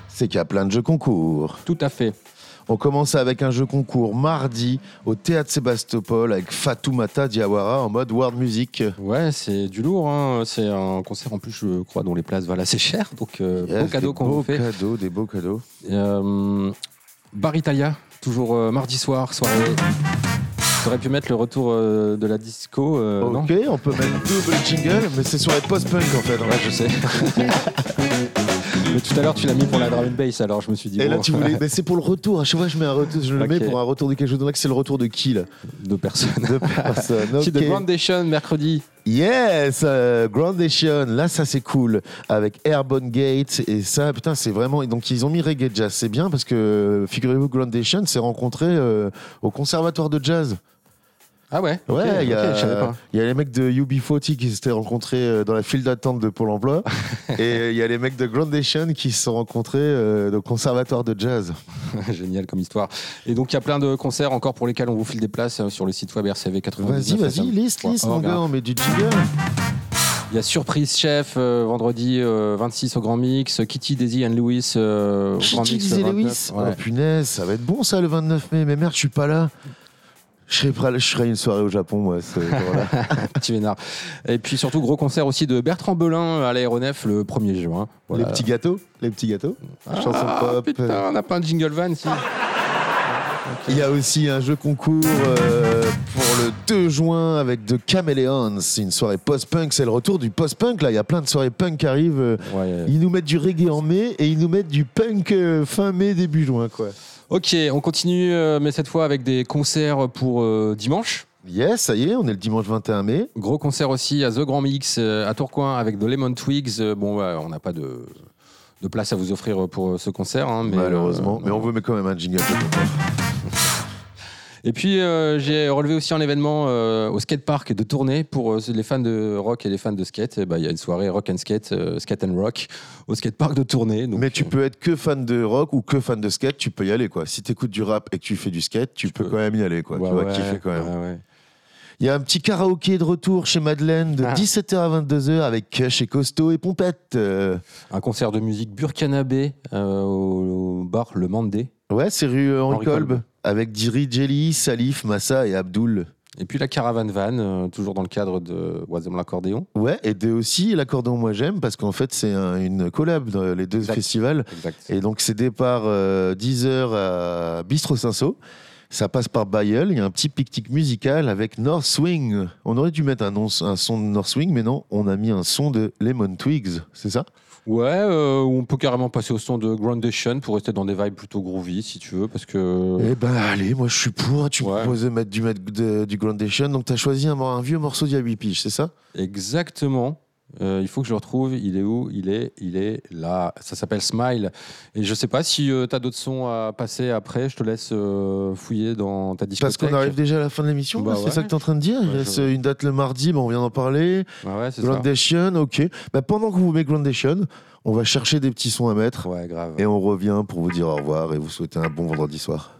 c'est qu'il y a plein de jeux concours. Tout à fait. On commence avec un jeu concours mardi au Théâtre Sébastopol avec Fatoumata Diawara en mode world music. Ouais, c'est du lourd. hein. C'est un concert en plus, je crois, dont les places valent assez cher. Donc, euh, Yes, beau cadeau qu'on beaux vous fait. cadeaux, des beaux cadeaux. Euh, Bar Italia, toujours euh, mardi soir, soirée. T'aurais pu mettre le retour euh, de la disco, euh, non ok, on peut mettre double jingle, mais c'est sur les post-punk en fait. hein. Ouais, je sais. Mais tout à l'heure, tu l'as mis pour la drum and bass, alors je me suis dit. Et là, bon, tu voulais. Mais c'est pour le retour. À chaque fois, je mets un retour. Je le Ok. mets pour un retour de quelque chose. Là, c'est le retour de qui là? Deux personnes. De personne. Si, ok. The Groundation, mercredi. Yes, euh, Groundation, là ça c'est cool avec Airborne Gate et ça putain c'est vraiment donc ils ont mis reggae jazz c'est bien parce que figurez-vous Groundation s'est rencontré euh, au conservatoire de jazz. Ah ouais Ouais, il y, ok, a- je savais pas. il y a les mecs de UB40 qui s'étaient rencontrés euh, dans la file d'attente de Pôle emploi et il y a les mecs de Groundation qui se sont rencontrés euh, au conservatoire de jazz. Génial comme histoire. Et donc il y a plein de concerts encore pour lesquels on vous file des places euh, sur le site web RCV 99. Vas-y, vas-y, liste, liste mon gars, on met du jingle. Il y a Surprise Chef euh, vendredi euh, 26 au Grand Mix, Kitty, Daisy and Lewis euh, au Grand Kitty Mix. le disait 29. Lewis. Ouais. Oh punaise, ça va être bon ça le 29 mai. Mais merde, je suis pas là. Je serai, prêt à- je serai une soirée au Japon, moi. ce. Petit vénard. Et puis surtout, gros concert aussi de Bertrand Belin à l'aéronef le 1er juin. Voilà. Les petits gâteaux Les petits gâteaux Chanson Ah, pop. putain, on n'a pas un jingle van si. Il y a aussi un jeu concours euh, pour le 2 juin avec The Chameleons. C'est une soirée post-punk. C'est le retour du post-punk. Là, il y a plein de soirées punk qui arrivent. euh, Ouais. Ils nous mettent du reggae en mai et ils nous mettent du punk euh, fin mai, début juin, quoi. Ok, on continue, euh, mais cette fois avec des concerts pour euh, dimanche. Yes, ça y est, on est le dimanche 21 mai. Gros concert aussi à The Grand Mix euh, à Tourcoing avec The Lemon Twigs. Bon, ouais, on n'a pas de, de place à vous offrir pour ce concert. hein, mais, Malheureusement. euh, mais on vous met quand même un jingle. Et puis euh, j'ai relevé aussi un événement euh, au skatepark de tournée pour euh, les fans de rock et les fans de skate. Ben, Il y a une soirée rock and skate, euh, skate and rock au skatepark de tournée. Donc, Mais tu peux être que fan de rock ou que fan de skate, tu peux y aller quoi. Si tu écoutes du rap et que tu fais du skate, tu peux peux. quand même y aller quoi. Tu vas ouais, kiffer quand même. ouais. Il y a un petit karaoké de retour chez Madeleine de Ah. 17h à 22h avec Kush et Costo et Pompette. Un concert de musique burkinabé au, au bar Le Mandé. Ouais, c'est rue euh, Henri, Henri Kolb, Kolb. avec Diri, Jelly, Salif, Massa et Abdul. Et puis la caravane van, euh, toujours dans le cadre de Oisem l'accordéon. Ouais, et de aussi l'accordéon moi j'aime parce qu'en fait c'est un- une collab dans les deux Exact. festivals. Exact. Et donc c'est départ euh, 10h à Bistro. Ça passe par Bayeul, il y a un petit pique-nique musical avec North Swing. On aurait dû mettre un, nom- un son de North Swing, mais non, on a mis un son de Lemon Twigs, c'est ça? Ouais, euh, on peut carrément passer au son de Groundation pour rester dans des vibes plutôt groovy si tu veux, parce que. Eh ben allez, moi je suis pour, tu me Ouais. proposais de mettre du, mettre de- du Groundation, donc tu as choisi un, vieux morceau d'il y a 8 piges, c'est ça? Exactement. Euh, il faut que je le retrouve. Il est où? Il est, il est là. Ça s'appelle Smile. Et je sais pas si tu as d'autres sons à passer après. Je te laisse euh, fouiller dans ta Parce discothèque. qu'on arrive déjà à la fin de l'émission, Bah c'est ouais. ça que tu es en train de dire? Il Ouais, reste je- une date le mardi, bah, on vient d'en parler. Ouais, ouais. Groundation, ok. Bah, pendant que vous mettez Groundation, on va chercher des petits sons à mettre. Ouais, grave. Et on revient pour vous dire au revoir et vous souhaiter un bon vendredi soir.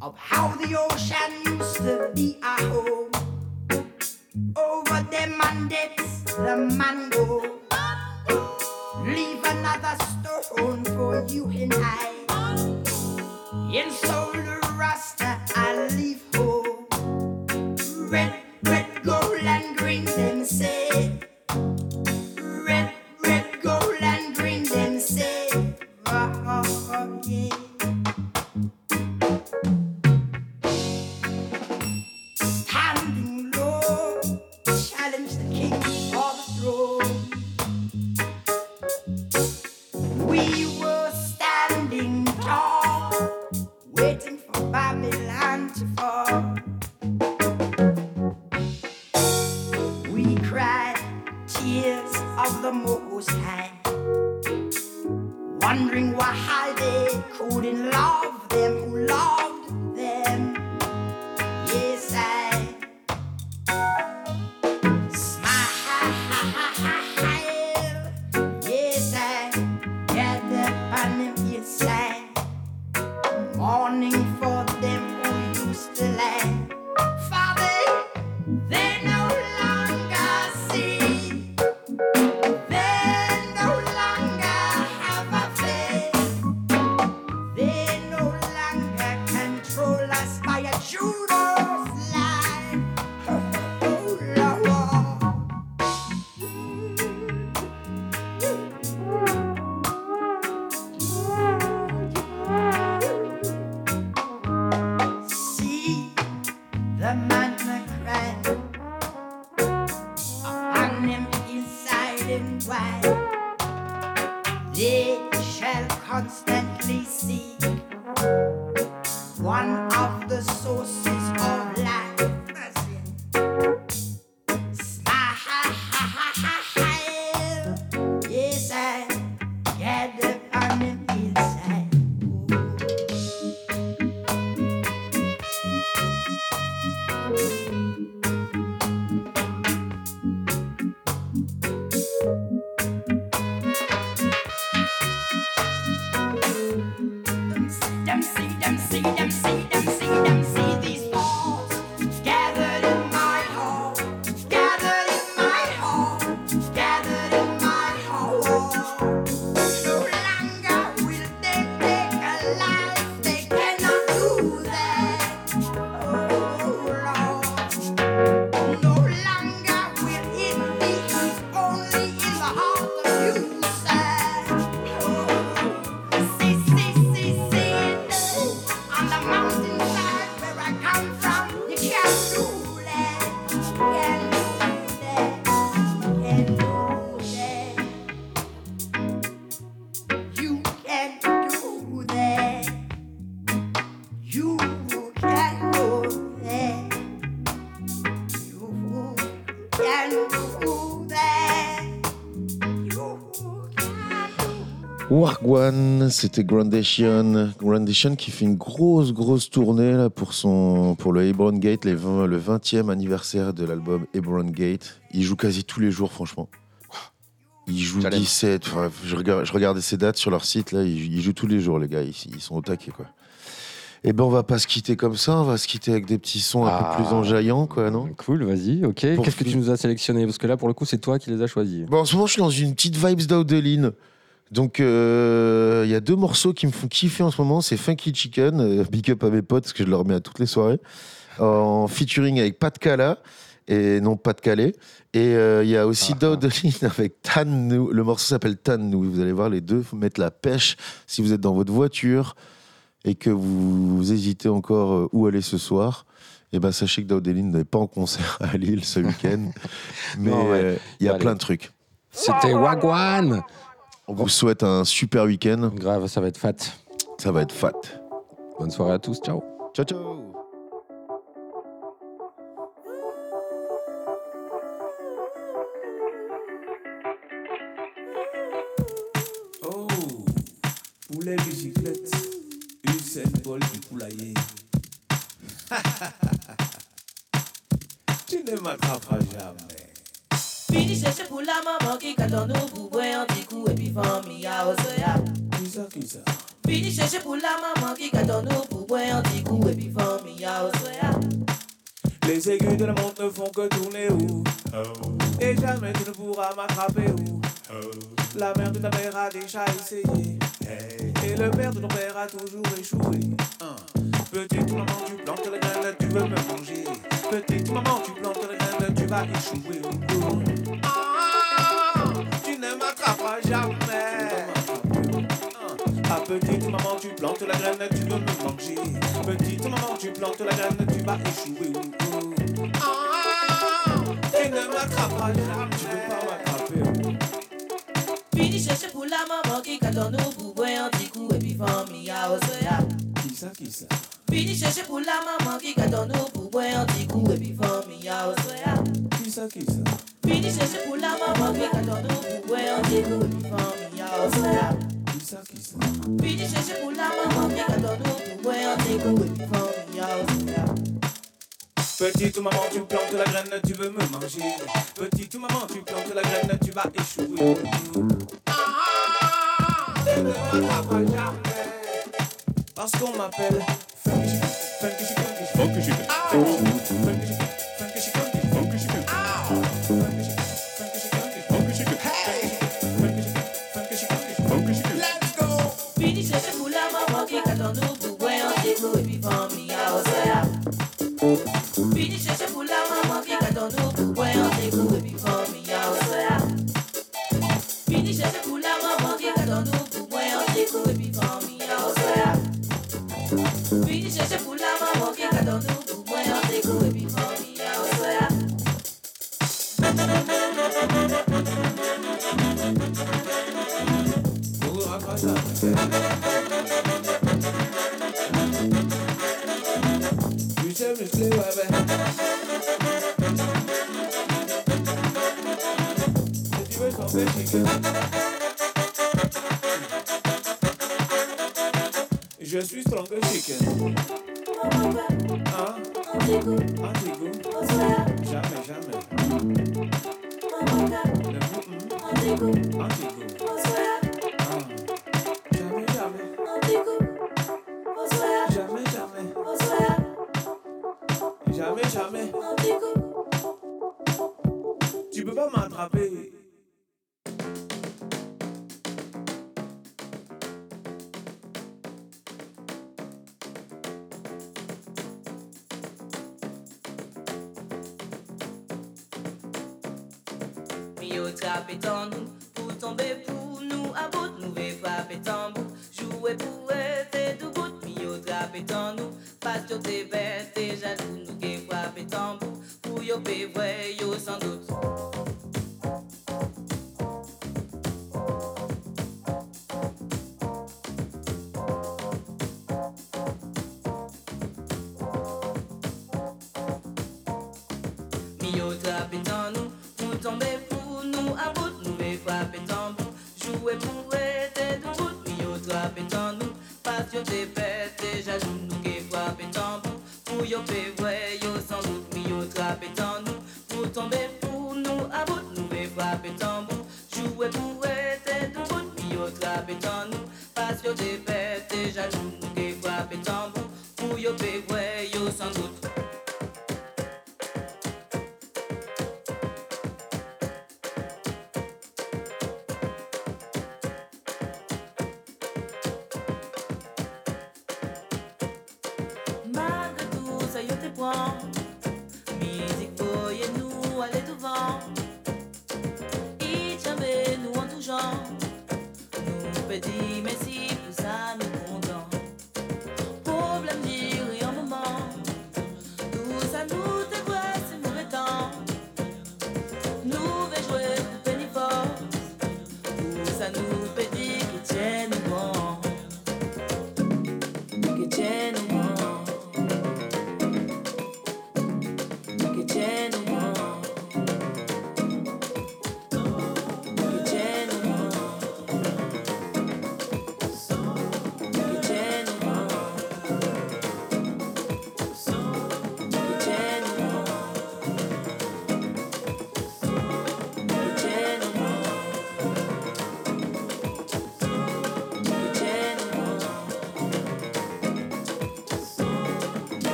of how the ocean used to be our home. Over the mandates, the mango. Leave another stone for you and I. In solar rasta, I leave home. Red Wargwan, c'était Grandation. Grandation qui fait une grosse, grosse tournée là, pour, son, pour le Hebron Gate, les 20 le 20e anniversaire de l'album Hebron Gate. Il joue quasi tous les jours, franchement. Il joue Challenge. 17. enfin, je, regarde, je regardais ses dates sur leur site, là, ils, ils jouent tous les jours, les gars. Ils, ils sont au taquet, quoi. Et ben, on va pas se quitter comme ça, on va se quitter avec des petits sons un Ah. peu plus enjaillants, quoi, non? Cool, vas-y, ok. Qu'est-ce que tu nous as sélectionné? Parce que là, pour le coup, c'est toi qui les as choisis. Bon, en ce moment, je suis dans une petite vibes d'Audeline. Donc, euh, il y a deux morceaux qui me font kiffer en ce moment. C'est Funky Chicken, euh, big up à mes potes, parce que je le remets à toutes les soirées, en featuring avec Pat Cala, et non Pat Calais. Et euh, il y a aussi Daudeline avec Tan Nou. Le morceau s'appelle Tan Nou. Vous allez voir, les deux mettre la pêche si vous êtes dans votre voiture et que vous, vous hésitez encore euh, où aller ce soir. Et ben, sachez que Daudeline n'est pas en concert à Lille ce week-end. Mais ouais. il y a Allez. plein de trucs. C'était Wagwan On vous souhaite un super week-end. Grave, ça va être fat. Ça va être fat. Bonne soirée à tous, ciao. Ciao, ciao. Oh, poulet bicyclette, une seule bol du poulailler. tu ne m'attraperas jamais. Fini chercher pour la maman qui attend nous pour boire un petit coup et puis famille à. Qui ça, qui ça Fini chercher pour la maman qui attend nous pour boire un petit coup et puis famille à Osea. Les aiguilles de la montre ne font que tourner où? Et jamais tu ne pourras m'attraper où? La mère de ta mère a déjà essayé Et le père de ton père a toujours échoué Hein. Petite maman tu plantes la graine, tu veux me manger Petite maman tu plantes la graine, tu vas échouer Ah, Tu ne m'attraperas jamais ah, petite maman, tu plantes la graine, tu veux me manger. Petite maman, tu plantes la graine, tu vas échouer. Ah, tu ne m'attraperas jamais. Tu peux pas m'attraper. Fini chercher pour la maman qui un petit coup et puis famille à Osea. Qui ça, qui ça? Fini chercher pour la maman qui attend nous pour boire un petit coup et puis famille à Osea. Qui ça, qui ça? Fini chercher pour la maman qui attend nous pour boire un petit coup et puis famille à Osea. Qui ça, qui ça? Fini chercher pour la maman qui attend nous pour boire un petit coup et puis famille à Osea. Petite maman, tu plantes la graine, tu veux me manger. Petite maman, tu plantes la graine, tu vas échouer. Ah, m'attraperas jamais. Parce qu'on m'appelle Funky, funky, funky, funky, funky, funky. focus, focus, focus, focus, ça